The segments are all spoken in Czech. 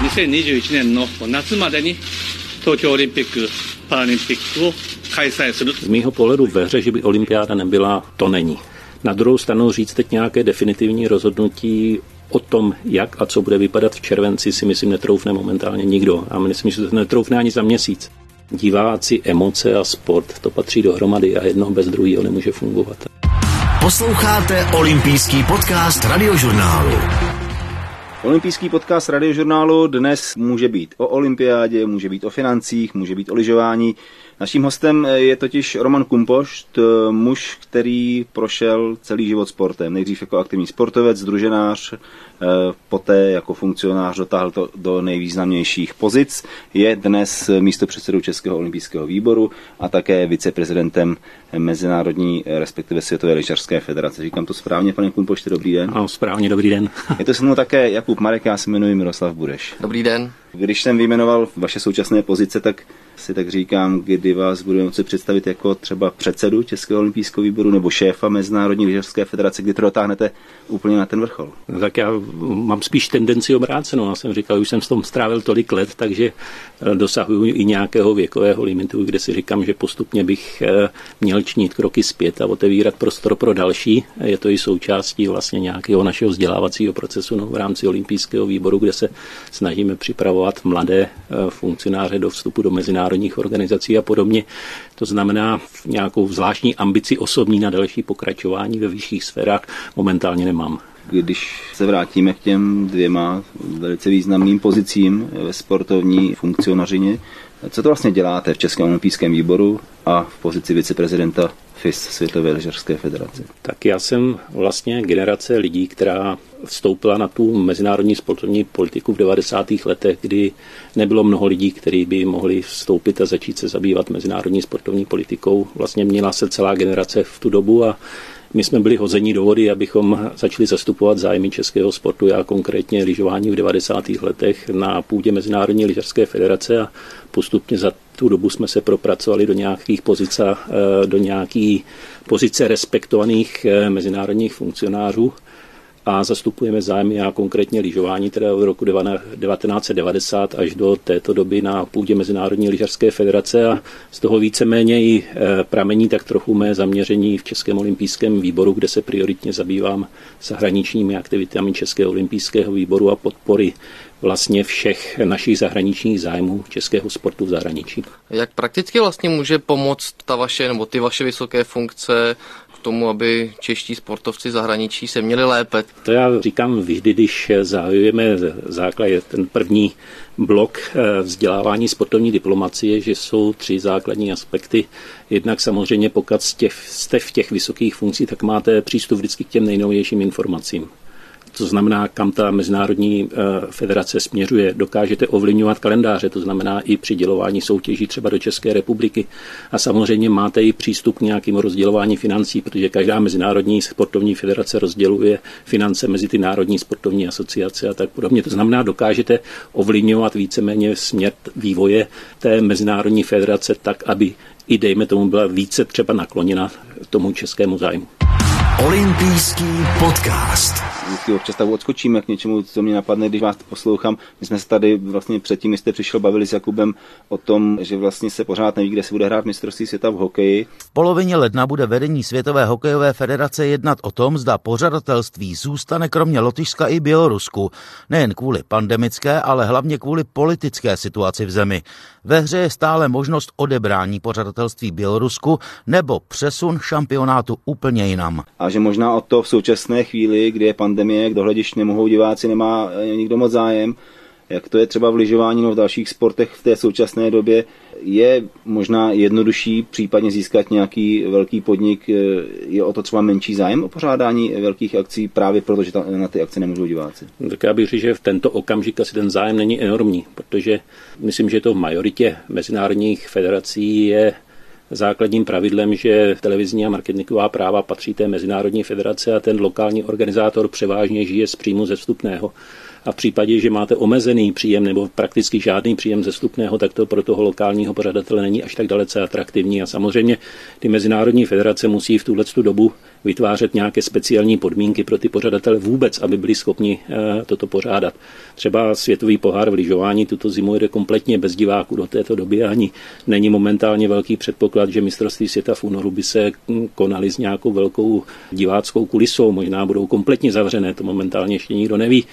2021年の夏までに東京オリンピック・パラリンピックを開催する。Z mýho pohledu ve hře, že by olympiáda nebyla, to není. Na druhou stranu říct teď nějaké definitivní rozhodnutí o tom, jak a co bude vypadat v červenci, si myslím netroufne momentálně nikdo. A myslím, že to netroufne ani za měsíc. Diváci, emoce a sport, to patří dohromady a jedno bez druhého nemůže fungovat. Posloucháte olympijský podcast radiožurnálu. Olympijský podcast radiožurnálu dnes může být o olympiádě, může být o financích, může být o lyžování. Naším hostem je totiž Roman Kumpošt, muž, který prošel celý život sportem. Nejdřív jako aktivní sportovec, druženář, eh, poté jako funkcionář dotáhl to do nejvýznamnějších pozic. Je dnes místo předsedou Českého olympijského výboru a také viceprezidentem Mezinárodní, respektive Světové lyžařské federace. Říkám to správně, pane Kumpošte, dobrý den. Ano, správně, dobrý den. Je to se mnou také Jakub Marek, já se jmenuji Miroslav Bureš. Dobrý den. Když jsem vyjmenoval vaše současné pozice, tak si tak říkám, kdy vás budeme moci představit jako třeba předsedu Českého olympijského výboru nebo šéfa Mezinárodní lyžařské federace, kdy to dotáhnete úplně na ten vrchol. No tak já mám spíš tendenci obrácenou. Já jsem říkal, už jsem s tom strávil tolik let, takže eh, dosahuju i nějakého věkového limitu, kde si říkám, že postupně bych eh, měl činit kroky zpět a otevírat prostor pro další. Je to i součástí vlastně nějakého našeho vzdělávacího procesu no, v rámci olympijského výboru, kde se snažíme připravovat mladé eh, funkcionáře do vstupu do mezinárodních organizací a podobně. To znamená nějakou zvláštní ambici osobní na další pokračování ve vyšších sférách momentálně nemám. Když se vrátíme k těm dvěma velice významným pozicím ve sportovní funkcionařině, co to vlastně děláte v Českém olympijském výboru a v pozici viceprezidenta FIS, Světové lyžařské federace? Tak já jsem vlastně generace lidí, která vstoupila na tu mezinárodní sportovní politiku v 90. letech, kdy nebylo mnoho lidí, kteří by mohli vstoupit a začít se zabývat mezinárodní sportovní politikou. Vlastně měla se celá generace v tu dobu a my jsme byli hození do vody, abychom začali zastupovat zájmy českého sportu, já konkrétně lyžování v 90. letech na půdě Mezinárodní lyžařské federace a postupně za tu dobu jsme se propracovali do nějakých pozic, eh, do nějaký pozice respektovaných eh, mezinárodních funkcionářů a zastupujeme zájmy a konkrétně lyžování teda od roku 1990 až do této doby na půdě Mezinárodní lyžařské federace a z toho víceméně i e, pramení tak trochu mé zaměření v Českém olympijském výboru, kde se prioritně zabývám zahraničními aktivitami Českého olympijského výboru a podpory vlastně všech našich zahraničních zájmů českého sportu v zahraničí. Jak prakticky vlastně může pomoct ta vaše nebo ty vaše vysoké funkce tomu, aby čeští sportovci zahraničí se měli lépe? To já říkám vždy, když zahajujeme základ, ten první blok eh, vzdělávání sportovní diplomacie, že jsou tři základní aspekty. Jednak samozřejmě, pokud jste v těch vysokých funkcích, tak máte přístup vždycky k těm nejnovějším informacím to znamená, kam ta Mezinárodní eh, federace směřuje. Dokážete ovlivňovat kalendáře, to znamená i přidělování soutěží třeba do České republiky. A samozřejmě máte i přístup k nějakým rozdělování financí, protože každá Mezinárodní sportovní federace rozděluje finance mezi ty národní sportovní asociace a tak podobně. To znamená, dokážete ovlivňovat víceméně směr vývoje té Mezinárodní federace tak, aby i dejme tomu byla více třeba nakloněna tomu českému zájmu. Olympijský podcast vždycky občas tak odskočíme k něčemu, co mě napadne, když vás poslouchám. My jsme se tady vlastně předtím, než jste přišel, bavili s Jakubem o tom, že vlastně se pořád neví, kde se bude hrát mistrovství světa v hokeji. V polovině ledna bude vedení Světové hokejové federace jednat o tom, zda pořadatelství zůstane kromě Lotyšska i Bělorusku. Nejen kvůli pandemické, ale hlavně kvůli politické situaci v zemi. Ve hře je stále možnost odebrání pořadatelství Bělorusku nebo přesun šampionátu úplně jinam. A že možná o to v současné chvíli, kdy je pandemie, kdo hlediš nemohou diváci, nemá eh, nikdo moc zájem, jak to je třeba v lyžování nebo v dalších sportech v té současné době, je možná jednodušší případně získat nějaký velký podnik, eh, je o to třeba menší zájem o pořádání velkých akcí právě proto, že na ty akce nemůžou diváci. Tak já bych řekl, že v tento okamžik asi ten zájem není enormní, protože myslím, že to v majoritě mezinárodních federací je základním pravidlem, že televizní a marketingová práva patří té mezinárodní federace a ten lokální organizátor převážně žije z příjmu ze vstupného A v případě, že máte omezený příjem nebo prakticky žádný příjem ze stupného, tak to pro toho lokálního pořadatele není až tak dalece atraktivní. A samozřejmě ty mezinárodní federace musí v tuhle dobu vytvářet nějaké speciální podmínky pro ty pořadatele vůbec, aby byli schopni eh, toto pořádat. Třeba světový pohár v lyžování tuto zimu jde kompletně bez diváků do této doby ani není momentálně velký předpoklad, že mistrovství světa v únoru by se konaly s nějakou velkou diváckou kulisou. Možná budou kompletně zavřené, to momentálně ještě nikdo neví.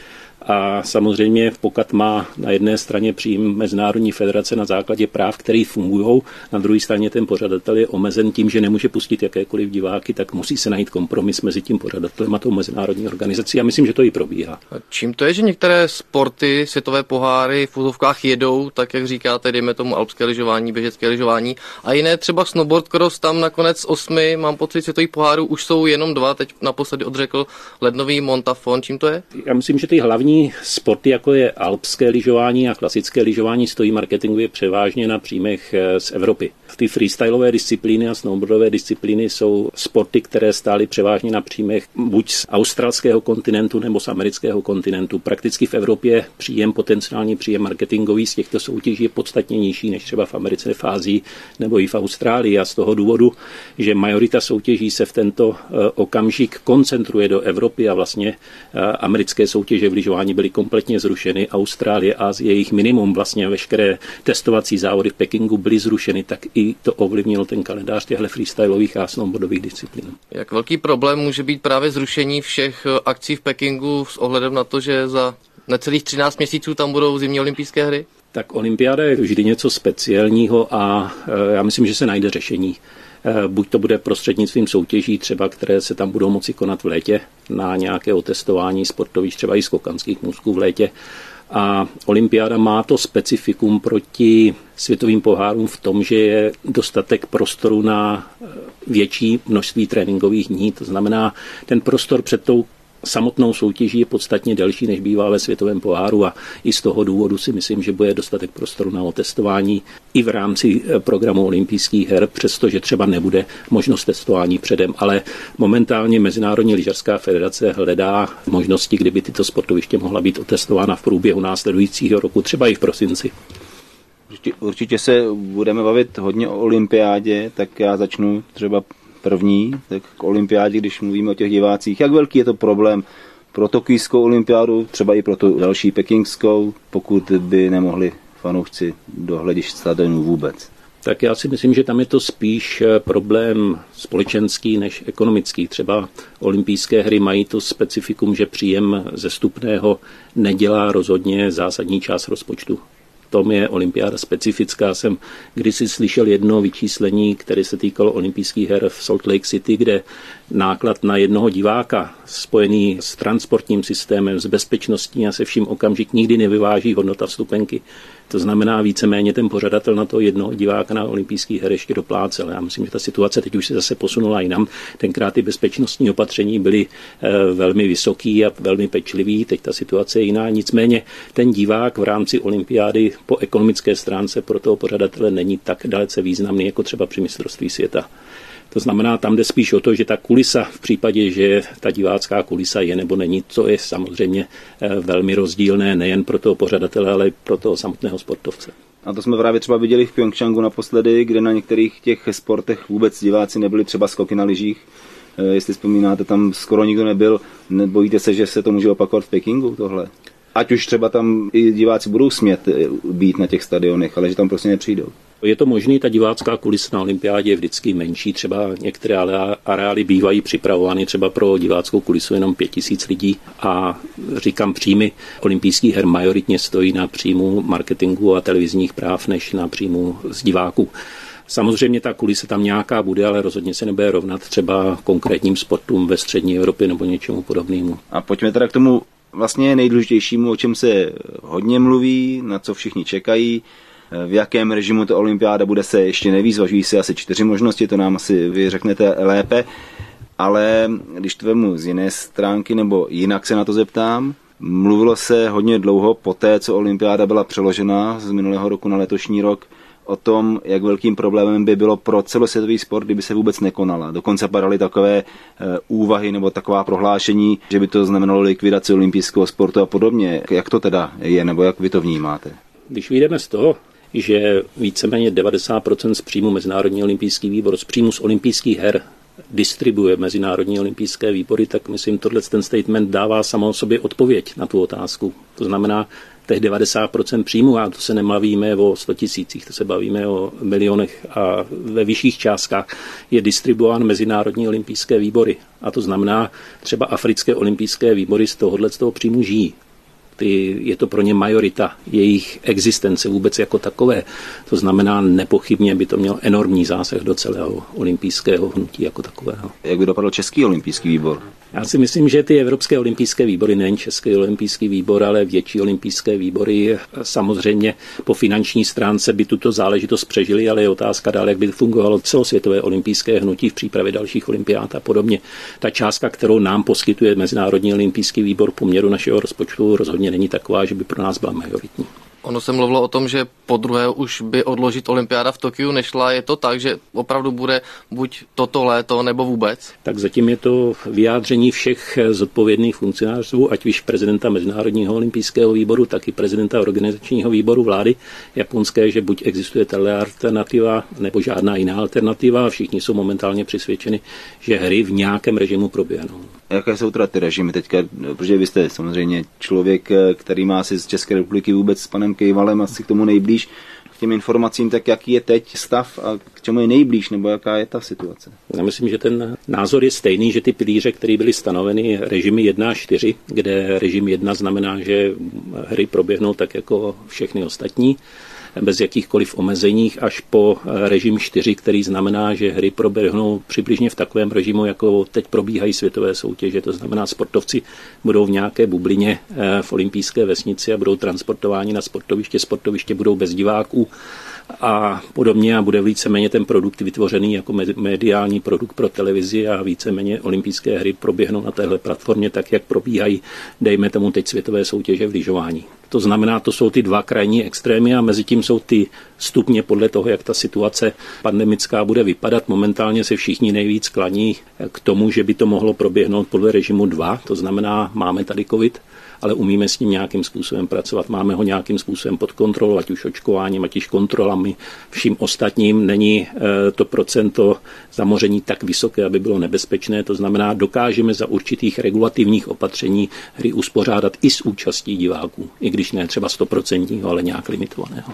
A samozřejmě pokud má na jedné straně příjm Mezinárodní federace na základě práv, které fungují, na druhé straně ten pořadatel je omezen tím, že nemůže pustit jakékoliv diváky, tak musí se najít kompromis mezi tím pořadatelem a tou mezinárodní organizací. A myslím, že to i probíhá. A čím to je, že některé sporty, světové poháry v úzovkách jedou, tak jak říkáte, dejme tomu alpské lyžování, běžecké lyžování, a jiné třeba snowboard cross, tam nakonec osmi, mám pocit, světových pohárů už jsou jenom dva, teď naposledy odřekl lednový montafon. Čím to je? Já myslím, že ty hlavní sporty, jako je alpské lyžování a klasické lyžování, stojí marketingově převážně na příjmech eh, z Evropy. Ty freestylové disciplíny a snowboardové disciplíny jsou sporty, které stály převážně na příjmech buď z australského kontinentu nebo z amerického kontinentu. Prakticky v Evropě příjem, potenciální příjem marketingový z těchto soutěží je podstatně nižší než třeba v Americe, v Ázii nebo i v Austrálii. A z toho důvodu, že majorita soutěží se v tento eh, okamžik koncentruje do Evropy a vlastně eh, americké soutěže v lyžování byly kompletně zrušeny. Austrálie, Ázie, jejich minimum, vlastně veškeré testovací závody v Pekingu byly zrušeny, tak i to ovlivnilo ten kalendář těchto freestyleových a snowboardových disciplín. Jak velký problém může být právě zrušení všech eh, akcí v Pekingu s ohledem na to, že za necelých 13 měsíců tam budou zimní olympijské hry? Tak olympiáda je vždy něco speciálního a eh, já myslím, že se najde řešení. Eh, buď to bude prostřednictvím soutěží, třeba které se tam budou moci konat v létě na nějaké otestování sportových, třeba i skokanských můzků v létě, a olympiáda má to specifikum proti světovým pohárům v tom, že je dostatek prostoru na větší množství tréninkových dní. To znamená, ten prostor před tou samotnou soutěží je podstatně delší, než bývá ve světovém poháru a i z toho důvodu si myslím, že bude dostatek prostoru na otestování i v rámci eh, programu olympijských her, přestože třeba nebude možnost testování předem, ale momentálně Mezinárodní lyžařská federace hledá možnosti, kdyby tyto sportoviště mohla být otestována v průběhu následujícího roku, třeba i v prosinci. Určitě se budeme bavit hodně o olympiádě, tak já začnu třeba první, tak k olympiádě, když mluvíme o těch divácích, jak velký je to problém pro tokijskou olympiádu, třeba i pro tu další pekingskou, pokud by nemohli fanoušci do hledišť stadionu vůbec? Tak já si myslím, že tam je to spíš eh, problém společenský než ekonomický. Třeba olympijské hry mají to specifikum, že příjem ze stupného nedělá rozhodně zásadní část rozpočtu tom je olympiáda specifická. Jsem kdysi slyšel jedno vyčíslení, které se týkalo olympijských her v Salt Lake City, kde náklad na jednoho diváka spojený s transportním systémem, s bezpečností a se vším okamžik nikdy nevyváží hodnota vstupenky. To znamená, víceméně ten pořadatel na to jednoho diváka na olympijských her ještě doplácel. Já myslím, že ta situace teď už se zase posunula jinam. Tenkrát ty bezpečnostní opatření byly eh, velmi vysoký a velmi pečlivý, teď ta situace je jiná. Nicméně ten divák v rámci olympiády po ekonomické stránce pro toho pořadatele není tak dalece významný jako třeba při mistrovství světa. To znamená, tam jde spíš o to, že ta kulisa v případě, že ta divácká kulisa je nebo není, co je samozřejmě eh, velmi rozdílné nejen pro toho pořadatele, ale i pro toho samotného sportovce. A to jsme právě třeba viděli v Pyeongchangu naposledy, kde na některých těch sportech vůbec diváci nebyli třeba skoky na lyžích. Eh, jestli vzpomínáte, tam skoro nikdo nebyl. Nebojíte se, že se to může opakovat v Pekingu tohle? Ať už třeba tam i diváci budou smět eh, být na těch stadionech, ale že tam prostě nepřijdou. Je to možné, ta divácká kulisa na olympiádě je vždycky menší, třeba některé areály bývají připravovány třeba pro diváckou kulisu jenom pět tisíc lidí a říkám příjmy olympijských her majoritně stojí na příjmu marketingu a televizních práv než na příjmu z diváků. Samozřejmě ta kulise tam nějaká bude, ale rozhodně se nebude rovnat třeba konkrétním sportům ve střední Evropě nebo něčemu podobnému. A pojďme teda k tomu vlastně nejdůležitějšímu, o čem se hodně mluví, na co všichni čekají, v jakém režimu to olympiáda bude se ještě neví, zvažují se asi čtyři možnosti, to nám asi vy řeknete lépe, ale když to vemu z jiné stránky, nebo jinak se na to zeptám, mluvilo se hodně dlouho po té, co olympiáda byla přeložena z minulého roku na letošní rok, o tom, jak velkým problémem by bylo pro celosvětový sport, kdyby se vůbec nekonala. Dokonce padaly takové e, úvahy nebo taková prohlášení, že by to znamenalo likvidaci olympijského sportu a podobně. Jak to teda je, nebo jak vy to vnímáte? Když vyjdeme z toho, že víceméně 90% z příjmu Mezinárodní olympijský výbor, z příjmu z olympijských her distribuje Mezinárodní olympijské výbory, tak myslím, tohle ten statement dává samo sobě odpověď na tu otázku. To znamená, těch 90% příjmu, a to se nemluvíme o 100 tisících, to se bavíme o milionech a ve vyšších částkách, je distribuován Mezinárodní olympijské výbory. A to znamená, třeba africké olympijské výbory z tohohle z toho příjmu žijí ty, je to pro ně majorita jejich existence vůbec jako takové. To znamená, nepochybně by to mělo enormní zásah do celého olympijského hnutí jako takového. Jak by dopadl Český olympijský výbor? Já si myslím, že ty evropské olympijské výbory, nejen Český olympijský výbor, ale větší olympijské výbory, samozřejmě po finanční stránce by tuto záležitost přežili, ale je otázka dál, jak by fungovalo celosvětové olympijské hnutí v přípravě dalších olympiád a podobně. Ta částka, kterou nám poskytuje Mezinárodní olympijský výbor poměru našeho rozpočtu, rozhodně není taková, že by pro nás byla majoritní. Ono se mluvilo o tom, že po druhé už by odložit olympiáda v Tokiu nešla. Je to tak, že opravdu bude buď toto léto nebo vůbec? Tak zatím je to vyjádření všech zodpovědných funkcionářů, ať už prezidenta Mezinárodního olympijského výboru, tak i prezidenta organizačního výboru vlády japonské, že buď existuje tato alternativa nebo žádná jiná alternativa. Všichni jsou momentálně přesvědčeni, že hry v nějakém režimu proběhnou jaké jsou teda ty režimy teďka, protože vy jste samozřejmě člověk, který má asi z České republiky vůbec s panem Kejvalem asi k tomu nejblíž, k těm informacím, tak jaký je teď stav a k čemu je nejblíž, nebo jaká je ta situace? Já myslím, že ten názor je stejný, že ty pilíře, které byly stanoveny režimy 1 a 4, kde režim 1 znamená, že hry proběhnou tak jako všechny ostatní, bez jakýchkoliv omezeních až po eh, režim 4, který znamená, že hry proběhnou přibližně v takovém režimu, jako teď probíhají světové soutěže. To znamená, sportovci budou v nějaké bublině eh, v olympijské vesnici a budou transportováni na sportoviště. Sportoviště budou bez diváků a podobně a bude víceméně ten produkt vytvořený jako mediální produkt pro televizi a víceméně olympijské hry proběhnou na téhle platformě tak, jak probíhají, dejme tomu teď světové soutěže v lyžování. To znamená, to jsou ty dva krajní extrémy a mezi tím jsou ty stupně podle toho, jak ta situace pandemická bude vypadat. Momentálně se všichni nejvíc klaní k tomu, že by to mohlo proběhnout podle režimu 2, to znamená, máme tady COVID, ale umíme s ním nějakým způsobem pracovat. Máme ho nějakým způsobem pod kontrolou, ať už očkováním, ať už kontrolami, vším ostatním. Není eh, to procento zamoření tak vysoké, aby bylo nebezpečné. To znamená, dokážeme za určitých regulativních opatření hry uspořádat i s účastí diváků, i když ne třeba 100%, ale nějak limitovaného.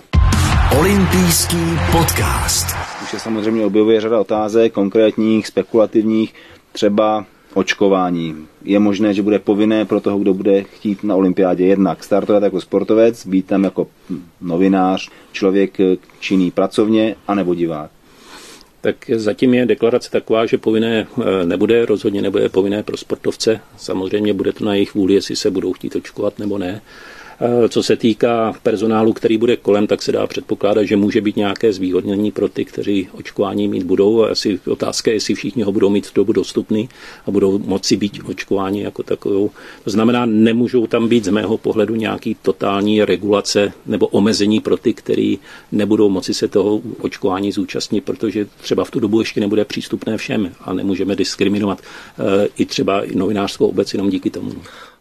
Olympijský podcast. Už se samozřejmě objevuje řada otázek, konkrétních, spekulativních, třeba očkování. Je možné, že bude povinné pro toho, kdo bude chtít na olympiádě jednak startovat jako sportovec, být tam jako novinář, člověk činný pracovně, anebo divák. Tak zatím je deklarace taková, že povinné eh, nebude, rozhodně nebude povinné pro sportovce. Samozřejmě bude to na jejich vůli, jestli se budou chtít očkovat nebo ne. Eh, co se týká personálu, který bude kolem, tak se dá předpokládat, že může být nějaké zvýhodnění pro ty, kteří očkování mít budou. A asi otázka je, jestli všichni ho budou mít v dobu dostupný a budou moci být očkováni jako takovou. To znamená, nemůžou tam být z mého pohledu nějaký totální regulace nebo omezení pro ty, kteří nebudou moci se toho očkování zúčastnit, protože třeba v tu dobu ještě nebude přístupné všem a nemůžeme diskriminovat eh, i třeba novinářskou obec jenom díky tomu.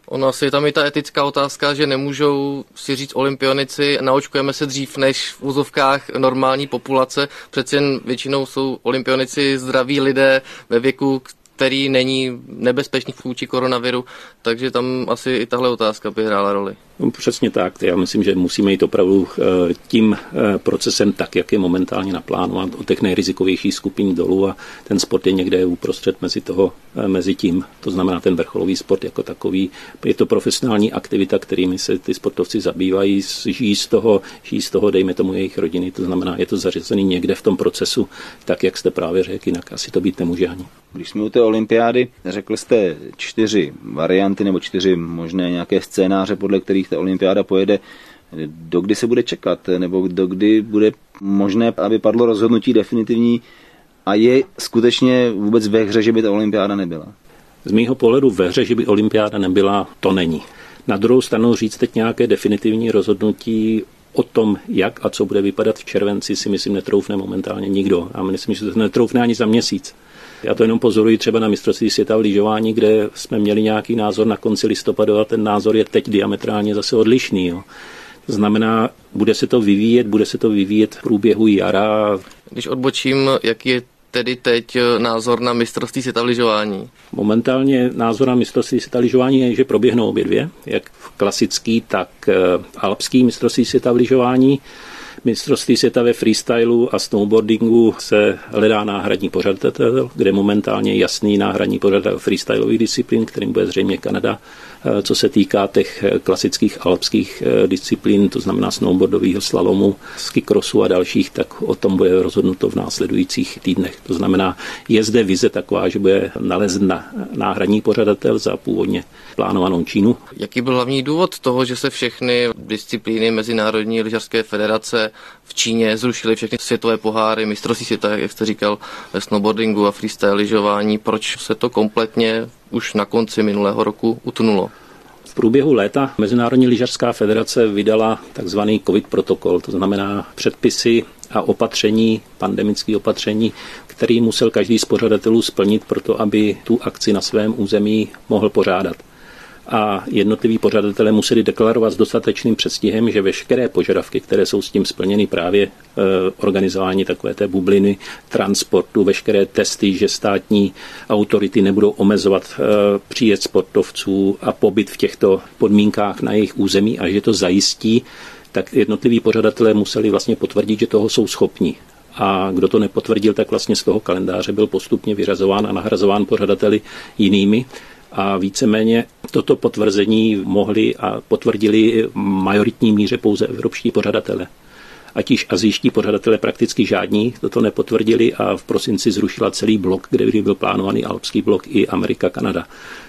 Ono asi je tam i ta etická otázka, že nemůžou si říct olympionici, naočkujeme se dřív než v úzovkách normální populace. Přeci jen většinou jsou olympionici zdraví lidé ve věku, který není nebezpečný vůči koronaviru, takže tam asi i tahle otázka by hrála roli. No, přesně tak. Já myslím, že musíme jít opravdu eh, tím eh, procesem tak, jak je momentálně naplánován od těch nejrizikovějších skupin dolů a ten sport je někde uprostřed mezi, toho, eh, mezi tím. To znamená ten vrcholový sport jako takový. Je to profesionální aktivita, kterými se ty sportovci zabývají, žijí z toho, žijí z toho, dejme tomu jejich rodiny. To znamená, je to zařazený někde v tom procesu, tak jak jste právě řekl, jinak asi to být nemůže ani. Když jsme u té olympiády, řekl jste čtyři varianty nebo čtyři možné nějaké scénáře, podle kterých ta olympiáda pojede. Do kdy se bude čekat, nebo do kdy bude možné, aby padlo rozhodnutí definitivní a je skutečně vůbec ve hře, že by ta olympiáda nebyla? Z mýho pohledu ve hře, že by olympiáda nebyla, to není. Na druhou stranu říct teď nějaké definitivní rozhodnutí o tom, jak a co bude vypadat v červenci, si myslím, netroufne momentálně nikdo. A myslím, že to netroufne ani za měsíc. Já to jenom pozoruji třeba na mistrovství světa v lyžování, kde jsme měli nějaký názor na konci listopadu a ten názor je teď diametrálně zase odlišný. Jo. To znamená, bude se to vyvíjet, bude se to vyvíjet v průběhu jara. Když odbočím, jaký je tedy teď názor na mistrovství světa v lyžování? Momentálně názor na mistrovství světa v lyžování je, že proběhnou obě dvě, jak klasický, tak eh, alpský mistrovství světa v lyžování mistrovství světa ve freestylu a snowboardingu se hledá náhradní pořadatel, kde momentálně jasný náhradní pořadatel freestylových disciplín, kterým bude zřejmě Kanada Eh, co se týká těch eh, klasických alpských eh, disciplín, to znamená snowboardového slalomu, skikrosu a dalších, tak o tom bude rozhodnuto v následujících týdnech. To znamená, je zde vize taková, že bude nalezen na náhradní pořadatel za původně plánovanou Čínu. Jaký byl hlavní důvod toho, že se všechny disciplíny Mezinárodní lyžařské federace v Číně zrušily všechny světové poháry, mistrovství světa, jak jste říkal, ve snowboardingu a freestyle lyžování. Proč se to kompletně už na konci minulého roku utnulo? V průběhu léta Mezinárodní lyžařská federace vydala takzvaný COVID protokol, to znamená předpisy a opatření, pandemické opatření, který musel každý z pořadatelů splnit proto, aby tu akci na svém území mohl pořádat a jednotliví pořadatelé museli deklarovat s dostatečným předstihem, že veškeré požadavky, které jsou s tím splněny právě e, organizování takové té bubliny, transportu, veškeré testy, že státní autority nebudou omezovat e, příjezd sportovců a pobyt v těchto podmínkách na jejich území a že to zajistí, tak jednotliví pořadatelé museli vlastně potvrdit, že toho jsou schopni. A kdo to nepotvrdil, tak vlastně z toho kalendáře byl postupně vyřazován a nahrazován pořadateli jinými. A víceméně toto potvrzení mohli a potvrdili majoritní míře pouze evropští pořadatele. Ať již azijští pořadatele prakticky žádní toto nepotvrdili a v prosinci zrušila celý blok, kde byl plánovaný alpský blok i Amerika, Kanada.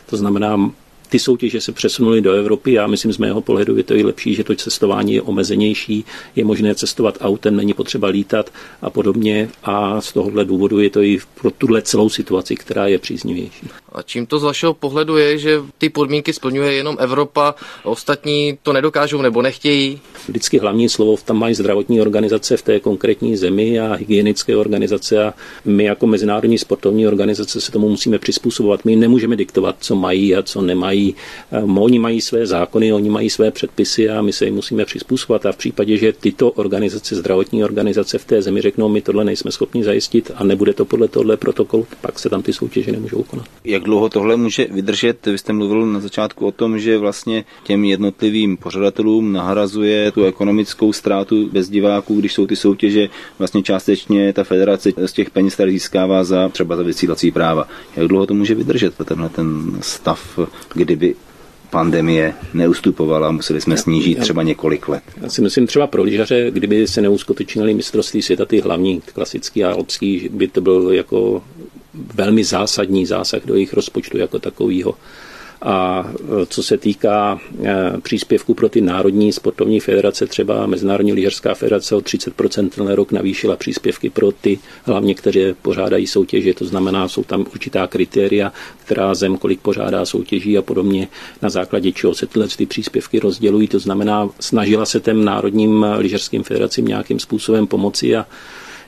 To znamená, ty soutěže se přesunuly do Evropy a myslím z mého pohledu je to i lepší, že to cestování je omezenější, je možné cestovat autem, není potřeba lítat a podobně a z tohohle důvodu je to i pro tuhle celou situaci, která je příznivější. A čím to z vašeho pohledu je, že ty podmínky splňuje jenom Evropa, ostatní to nedokážou nebo nechtějí? Vždycky hlavní slovo tam mají zdravotní organizace v té konkrétní zemi a hygienické organizace a my jako mezinárodní sportovní organizace se tomu musíme přizpůsobovat. My nemůžeme diktovat, co mají a co nemají. Oni mají své zákony, oni mají své předpisy a my se jim musíme přizpůsobovat. A v případě, že tyto organizace, zdravotní organizace v té zemi řeknou, my tohle nejsme schopni zajistit a nebude to podle tohle protokolu, pak se tam ty soutěže nemůžou konat. Jak dlouho tohle může vydržet? Vy jste mluvil na začátku o tom, že vlastně těm jednotlivým pořadatelům nahrazuje tu ekonomickou ztrátu bez diváků, když jsou ty soutěže, vlastně částečně ta federace z těch peněz, které získává za třeba za vysílací práva. Jak dlouho to může vydržet, tenhle ten stav, kdyby pandemie neustupovala, museli jsme snížit třeba několik let. Já si myslím třeba pro lyžaře, kdyby se neuskutečnili mistrovství světa, ty hlavní, klasický a alpský, by to byl jako velmi zásadní zásah do jejich rozpočtu jako takového. A e, co se týká e, příspěvku pro ty národní sportovní federace, třeba Mezinárodní lyžařská federace o 30% ten rok navýšila příspěvky pro ty, hlavně kteří pořádají soutěže, to znamená, jsou tam určitá kritéria, která zem, kolik pořádá soutěží a podobně, na základě čeho se tyhle ty příspěvky rozdělují, to znamená, snažila se těm národním lyžařským federacím nějakým způsobem pomoci a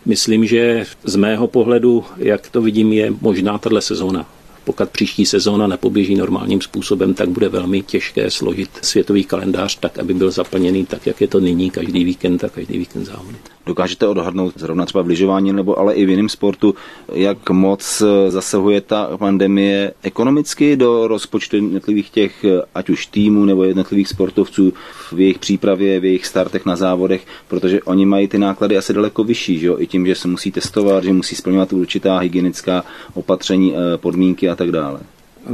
Myslím, že z mého pohledu, jak to vidím, je možná tahle sezóna. Pokud příští sezóna nepoběží normálním způsobem, tak bude velmi těžké složit světový kalendář tak, aby byl zaplněný tak, jak je to nyní, každý víkend a každý víkend závody. Dokážete odhadnout zrovna třeba v lyžování nebo ale i v jiném sportu, jak moc zasahuje ta pandemie ekonomicky do rozpočtu jednotlivých těch, ať už týmů nebo jednotlivých sportovců v jejich přípravě, v jejich startech na závodech, protože oni mají ty náklady asi daleko vyšší, že jo? i tím, že se musí testovat, že musí splňovat určitá hygienická opatření, eh, podmínky a tak dále.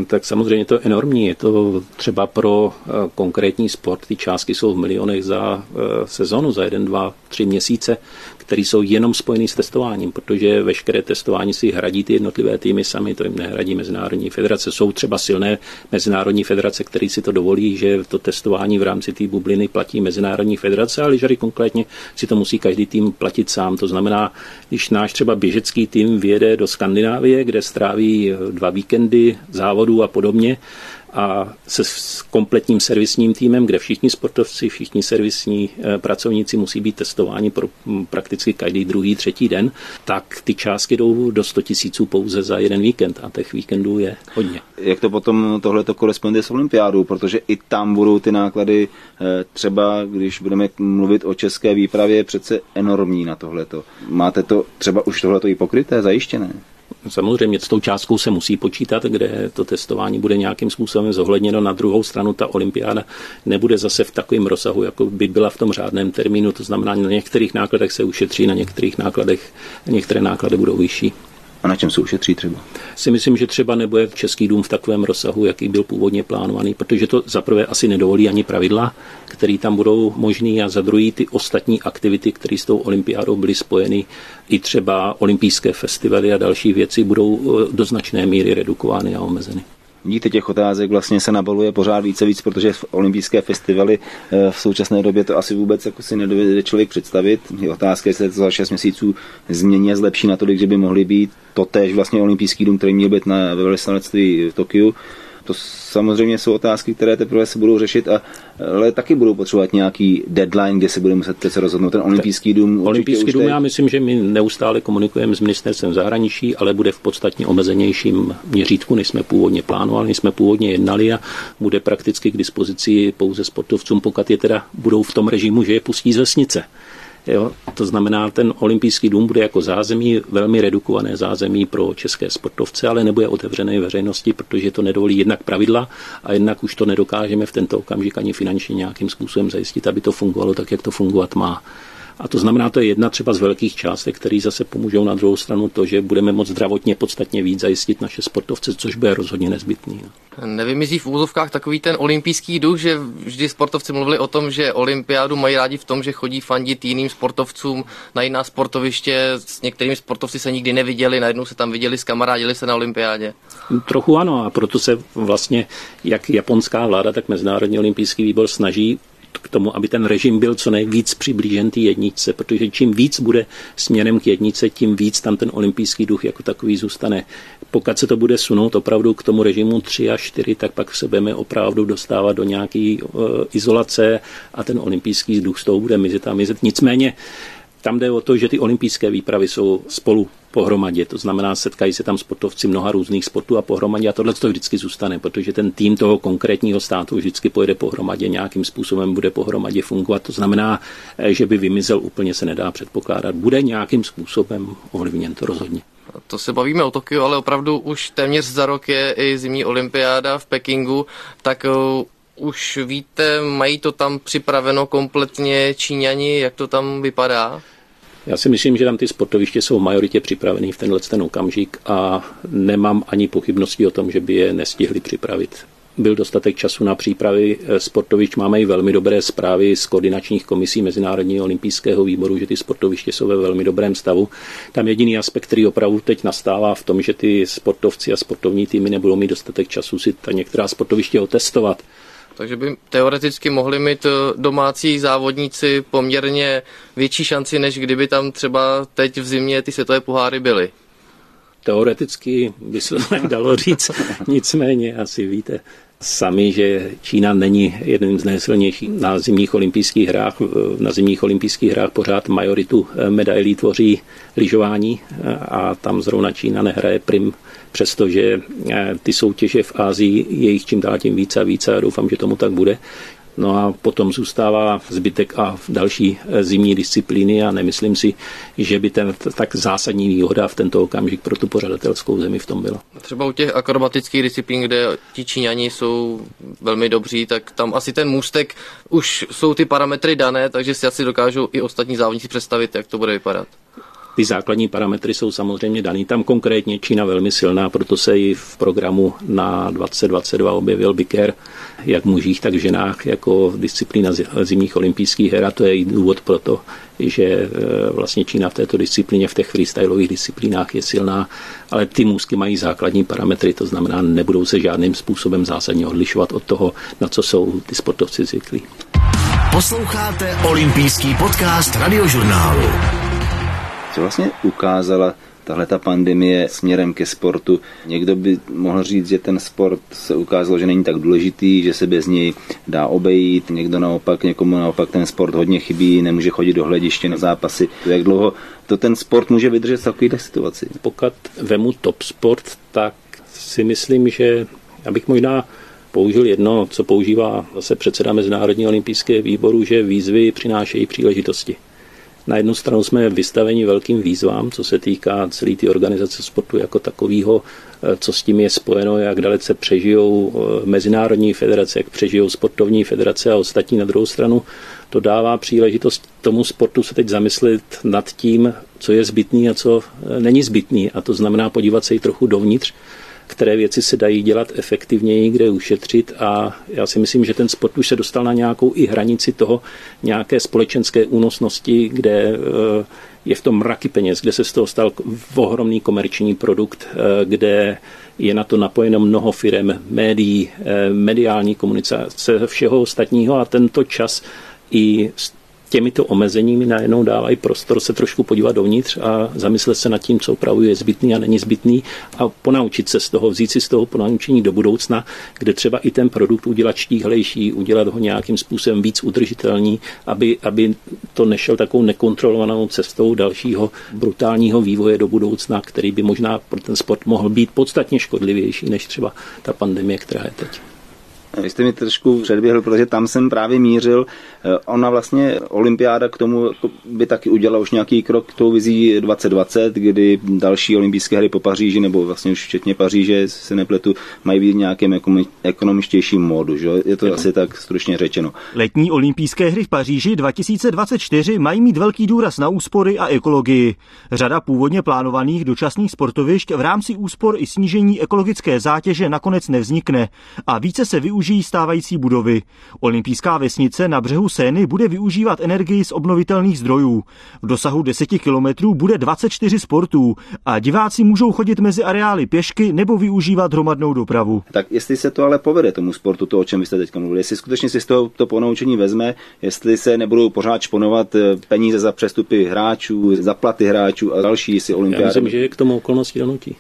Tak samozřejmě to je enormní. Je to třeba pro eh, konkrétní sport, ty částky jsou v milionech za eh, sezonu, za jeden, dva, tři měsíce, které jsou jenom spojeny s testováním, protože veškeré testování si hradí ty jednotlivé týmy sami, to jim nehradí Mezinárodní federace. Jsou třeba silné Mezinárodní federace, které si to dovolí, že to testování v rámci té bubliny platí Mezinárodní federace, ale lyžaři konkrétně si to musí každý tým platit sám. To znamená, když náš třeba běžecký tým vyjede do Skandinávie, kde stráví dva víkendy závodů a podobně, a se s kompletním servisním týmem, kde všichni sportovci, všichni servisní eh, pracovníci musí být testováni pro prakticky každý druhý, třetí den, tak ty částky jdou do 100 tisíců pouze za jeden víkend a těch víkendů je hodně. Jak to potom tohle to koresponduje s olympiádou, protože i tam budou ty náklady eh, třeba, když budeme mluvit o české výpravě, přece enormní na tohleto. Máte to třeba už tohleto i pokryté, zajištěné? Samozřejmě s tou částkou se musí počítat, kde to testování bude nějakým způsobem zohledněno. Na druhou stranu ta olympiáda nebude zase v takovém rozsahu, jako by byla v tom řádném termínu. To znamená, na některých nákladech se ušetří, na některých nákladech některé náklady budou vyšší. A na čem se ušetří třeba? Si myslím, že třeba nebude Český dům v takovém rozsahu, jaký byl původně plánovaný, protože to za prvé asi nedovolí ani pravidla, které tam budou možný a za druhý ty ostatní aktivity, které s tou olympiádou byly spojeny, i třeba olympijské festivaly a další věci budou eh, do značné míry redukovány a omezeny. Díky těch otázek vlastně se nabaluje pořád více víc, protože v olympijské festivaly eh, v současné době to asi vůbec jako si nedovede člověk představit. Je otázka, jestli to za 6 měsíců změní a zlepší na to, že by mohly být totéž vlastně olympijský dům, který měl být na velvyslanectví v Tokiu, to samozřejmě jsou otázky, které teprve se budou řešit, a, ale taky budou potřebovat nějaký deadline, kde se bude muset přece rozhodnout. Ten olympijský dům. Olympijský dům, teď... já myslím, že my neustále komunikujeme s ministerstvem zahraničí, ale bude v podstatně omezenějším měřítku, než jsme původně plánovali, než jsme původně jednali a bude prakticky k dispozici pouze sportovcům, pokud je teda budou v tom režimu, že je pustí z vesnice. Jo? To znamená, ten olympijský dům bude jako zázemí, velmi redukované zázemí pro české sportovce, ale nebude otevřené veřejnosti, protože to nedovolí jednak pravidla a jednak už to nedokážeme v tento okamžik ani finančně nějakým způsobem zajistit, aby to fungovalo tak, jak to fungovat má. A to znamená, to je jedna třeba z velkých částek, které zase pomůžou na druhou stranu to, že budeme moct zdravotně podstatně víc zajistit naše sportovce, což bude rozhodně nezbytný. No. Nevymizí v úzovkách takový ten olympijský duch, že vždy sportovci mluvili o tom, že olympiádu mají rádi v tom, že chodí fandit jiným sportovcům na jiná sportoviště. S některými sportovci se nikdy neviděli, najednou se tam viděli, skamarádili se na olympiádě. Trochu ano a proto se vlastně jak japonská vláda, tak Mezinárodní olympijský výbor snaží k tomu, aby ten režim byl co nejvíc přiblížen té jedničce, protože čím víc bude směrem k jednice, tím víc tam ten olympijský duch jako takový zůstane. Pokud se to bude sunout opravdu k tomu režimu 3 a 4, tak pak se budeme opravdu dostávat do nějaké uh, izolace a ten olympijský duch z toho bude mizet a mizet. Nicméně tam jde o to, že ty olympijské výpravy jsou spolu pohromadě. To znamená, setkají se tam sportovci mnoha různých sportů a pohromadě a tohle to vždycky zůstane, protože ten tým toho konkrétního státu vždycky pojede pohromadě, nějakým způsobem bude pohromadě fungovat. To znamená, že by vymizel úplně se nedá předpokládat. Bude nějakým způsobem ovlivněn to rozhodně. To se bavíme o Tokiu, ale opravdu už téměř za rok je i zimní olympiáda v Pekingu, tak eh, už víte, mají to tam připraveno kompletně Číňani, jak to tam vypadá? Já si myslím, že tam ty sportoviště jsou v majoritě připravený v tenhle ten okamžik a nemám ani pochybnosti o tom, že by je nestihli připravit. Byl dostatek času na přípravy sportovišť. Máme i velmi dobré zprávy z koordinačních komisí Mezinárodního olympijského výboru, že ty sportoviště jsou ve velmi dobrém stavu. Tam jediný aspekt, který opravdu teď nastává v tom, že ty sportovci a sportovní týmy nebudou mít dostatek času si ta některá sportoviště otestovat takže by teoreticky mohli mít eh, domácí závodníci poměrně větší šanci, než kdyby tam třeba teď v zimě ty světové poháry byly. Teoreticky by se dalo říct, nicméně asi víte, sami, že Čína není jedním z nejsilnějších na zimních olympijských hrách. Na zimních olympijských hrách pořád majoritu eh, medailí tvoří lyžování eh, a tam zrovna Čína nehraje prim, přestože eh, ty soutěže v Ázii je jich čím dál tím více a více a doufám, že tomu tak bude. No a potom zůstává zbytek a další eh, zimní disciplíny a nemyslím si, že by ten tak zásadní výhoda v tento okamžik pro tu pořadatelskou zemi v tom byla. Třeba u těch akrobatických disciplín, kde ti Číňani jsou velmi dobří, tak tam asi ten můstek už jsou ty parametry dané, takže si asi dokážou i ostatní závodníci představit, jak to bude vypadat. Ty základní parametry jsou samozřejmě daný. Tam konkrétně Čína velmi silná, proto se i v programu na 2022 objevil Biker jak mužích, tak ženách jako disciplína zimních olympijských her a to je i důvod pro to, že e, vlastně Čína v této disciplíně, v těch freestyleových disciplínách je silná, ale ty můzky mají základní parametry, to znamená, nebudou se žádným způsobem zásadně odlišovat od toho, na co jsou ty sportovci zvyklí. Posloucháte olympijský podcast radiožurnálu co vlastně ukázala tahle ta pandemie směrem ke sportu. Někdo by mohl říct, že ten sport se ukázal, že není tak důležitý, že se bez něj dá obejít. Někdo naopak, někomu naopak ten sport hodně chybí, nemůže chodit do hlediště na zápasy. Jak dlouho to ten sport může vydržet v takovéhle situaci? Pokud vemu top sport, tak si myslím, že já bych možná použil jedno, co používá zase předseda Mezinárodního olympijského výboru, že výzvy přinášejí příležitosti. Na jednu stranu jsme vystaveni velkým výzvám, co se týká celé té organizace sportu jako takového, eh, co s tím je spojeno, jak dalece přežijou eh, mezinárodní federace, jak přežijou sportovní federace a ostatní na druhou stranu. To dává příležitost tomu sportu se teď zamyslet nad tím, co je zbytný a co eh, není zbytný. A to znamená podívat se i trochu dovnitř které věci se dají dělat efektivněji, kde ušetřit a já si myslím, že ten sport už se dostal na nějakou i hranici toho nějaké společenské únosnosti, kde eh, je v tom mraky peněz, kde se z toho stal ohromný komerční produkt, eh, kde je na to napojeno mnoho firm, médií, eh, mediální komunikace, všeho ostatního a tento čas i těmito omezeními najednou dávají prostor se trošku podívat dovnitř a zamyslet se nad tím, co opravdu je zbytný a není zbytný a ponaučit se z toho, vzít si z toho ponaučení do budoucna, kde třeba i ten produkt udělat štíhlejší, udělat ho nějakým způsobem víc udržitelný, aby, aby to nešel takovou nekontrolovanou cestou dalšího brutálního vývoje do budoucna, který by možná pro ten sport mohl být podstatně škodlivější než třeba ta pandemie, která je teď. Vy jste mi trošku předběhl, protože tam jsem právě mířil. Eh, ona vlastně, olympiáda k tomu by taky udělala už nějaký krok k tou vizí 2020, kdy další olympijské hry po Paříži, nebo vlastně už včetně Paříže, se nepletu, mají být nějakým ekonomičtějším módu. Že? Je to asi tak stručně řečeno. Letní olympijské hry v Paříži 2024 mají mít velký důraz na úspory a ekologii. Řada původně plánovaných dočasných sportovišť v rámci úspor i snížení ekologické zátěže nakonec nevznikne a více se využije využijí stávající budovy. Olympijská vesnice na břehu Sény bude využívat energii z obnovitelných zdrojů. V dosahu 10 kilometrů bude 24 sportů a diváci můžou chodit mezi areály pěšky nebo využívat hromadnou dopravu. Tak jestli se to ale povede tomu sportu, to, o čem vy jste teď mluvili, jestli skutečně si z toho to ponaučení vezme, jestli se nebudou pořád šponovat eh, peníze za přestupy hráčů, za platy hráčů a další si olympiády. Já myslím, že je k tomu okolnosti donutí.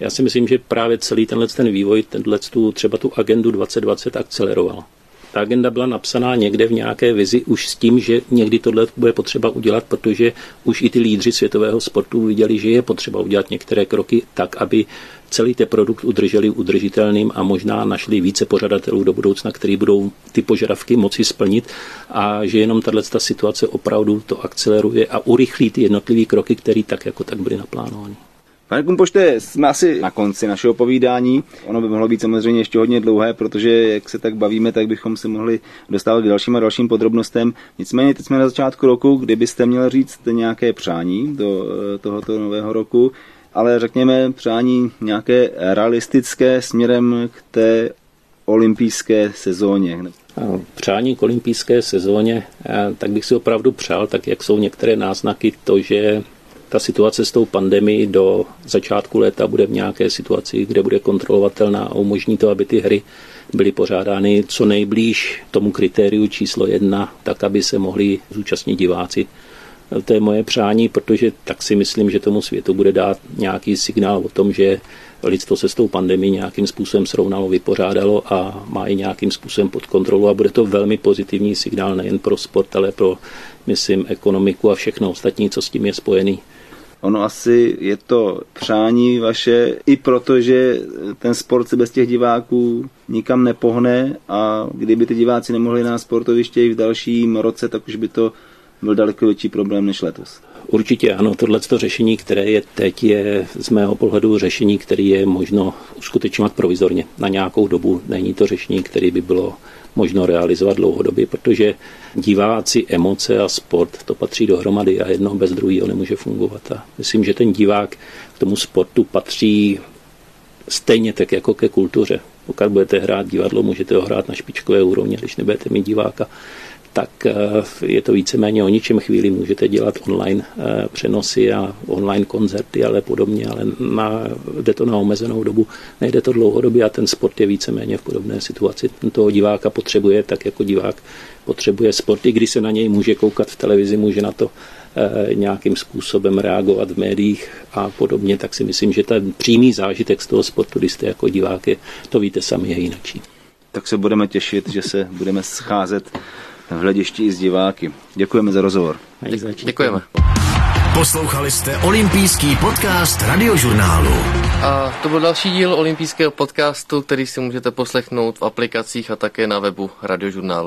Já si myslím, že právě celý tenhle ten vývoj, tenhle tu, třeba tu agendu 2020 akceleroval. Ta agenda byla napsaná někde v nějaké vizi už s tím, že někdy tohle bude potřeba udělat, protože už i ty lídři světového sportu viděli, že je potřeba udělat některé kroky tak, aby celý ten produkt udrželi udržitelným a možná našli více pořadatelů do budoucna, kteří budou ty požadavky moci splnit a že jenom tahle situace opravdu to akceleruje a urychlí ty jednotlivé kroky, které tak jako tak byly naplánovány. Pane Kumpošte, jsme asi na konci našeho povídání. Ono by mohlo být samozřejmě ještě hodně dlouhé, protože jak se tak bavíme, tak bychom se mohli dostávat k dalším a dalším podrobnostem. Nicméně teď jsme na začátku roku, kdybyste měl říct nějaké přání do eh, tohoto nového roku, ale řekněme přání nějaké realistické směrem k té olympijské sezóně. Přání k olympijské sezóně, eh, tak bych si opravdu přál, tak jak jsou některé náznaky, to, že ta situace s tou pandemí do začátku léta bude v nějaké situaci, kde bude kontrolovatelná a umožní to, aby ty hry byly pořádány co nejblíž tomu kritériu číslo jedna, tak aby se mohli zúčastnit diváci. To je moje přání, protože tak si myslím, že tomu světu bude dát nějaký signál o tom, že lidstvo se s tou pandemí nějakým způsobem srovnalo, vypořádalo a má i nějakým způsobem pod kontrolu a bude to velmi pozitivní signál nejen pro sport, ale pro, myslím, ekonomiku a všechno ostatní, co s tím je spojený. Ono asi je to přání vaše i proto, že ten sport se bez těch diváků nikam nepohne a kdyby ty diváci nemohli na sportoviště i v dalším roce, tak už by to byl daleko větší problém než letos. Určitě ano, tohle řešení, které je teď, je z mého pohledu řešení, které je možno uskutečňovat provizorně na nějakou dobu. Není to řešení, které by bylo možno realizovat dlouhodobě, protože diváci, emoce a sport to patří dohromady a jedno bez druhého nemůže fungovat. A myslím, že ten divák k tomu sportu patří stejně tak jako ke kultuře. Pokud budete hrát divadlo, můžete ho hrát na špičkové úrovni, když nebudete mít diváka, tak eh, je to víceméně o ničem chvíli. Můžete dělat online eh, přenosy a online koncerty, ale podobně, ale na, jde to na omezenou dobu, nejde to dlouhodobě a ten sport je víceméně v podobné situaci. Toho diváka potřebuje tak, jako divák potřebuje sport, i když se na něj může koukat v televizi, může na to eh, nějakým způsobem reagovat v médiích a podobně, tak si myslím, že ten přímý zážitek z toho sportu, když jste jako divák, je, to víte sami, je jinačí. Tak se budeme těšit, že se budeme scházet v hledišti i s diváky. Děkujeme za rozhovor. Děkujeme. Poslouchali jste olympijský podcast radiožurnálu. A to byl další díl olympijského podcastu, který si můžete poslechnout v aplikacích a také na webu radiožurnálu.